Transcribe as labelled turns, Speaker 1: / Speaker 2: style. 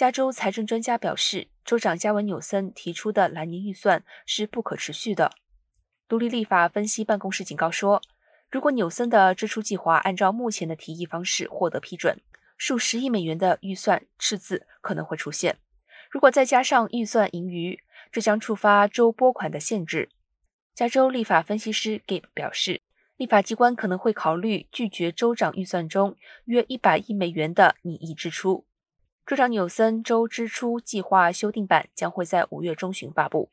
Speaker 1: 加州财政专家表示，州长加文纽森提出的来年预算是不可持续的。独立立法分析办公室警告说，如果纽森的支出计划按照目前的提议方式获得批准，数十亿美元的预算赤字可能会出现。如果再加上预算盈余，这将触发州拨款的限制。加州立法分析师 Gabe 表示，立法机关可能会考虑拒绝州长预算中约一百亿美元的拟议支出。州长纽森州支出计划修订版将会在五月中旬发布。